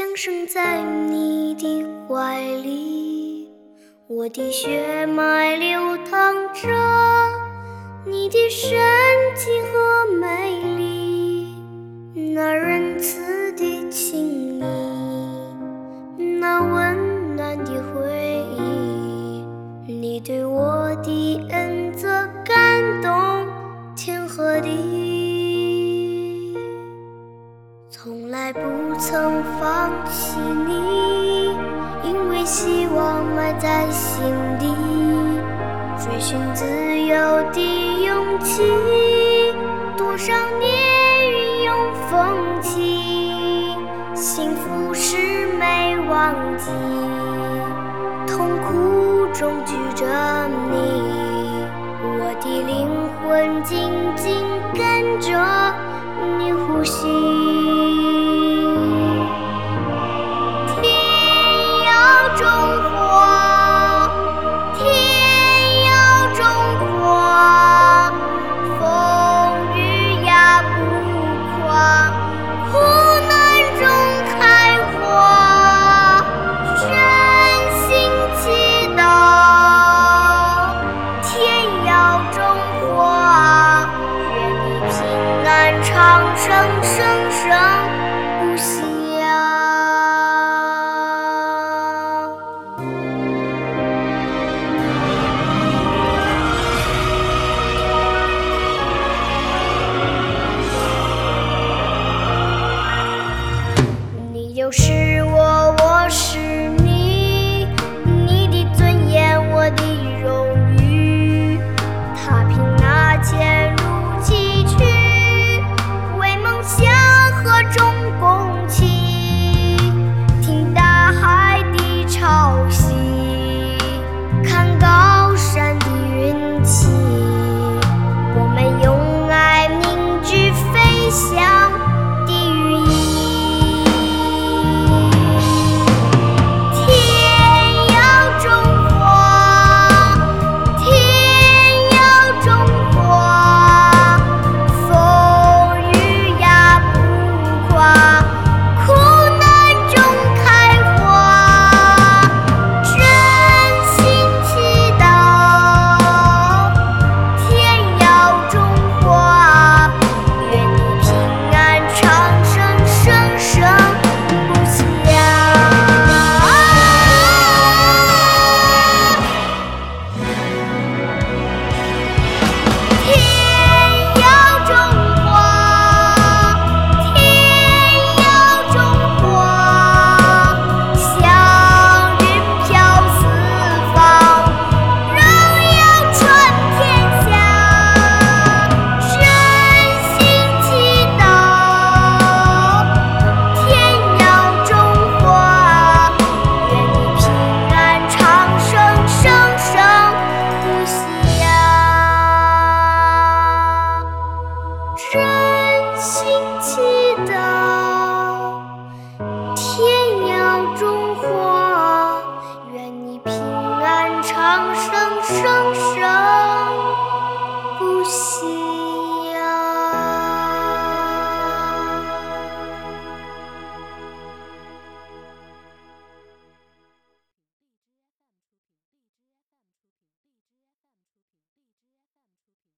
降生在你的怀里，我的血脉流淌着你的深情和美丽，那仁慈的情谊，那温暖的回忆，你对我的恩泽感动天和地。从不曾放弃你，因为希望埋在心底，追寻自由的勇气，多少年云涌风起，幸福是没忘记，痛苦中举着你，我的灵魂紧紧跟着你呼吸。长生生生不息。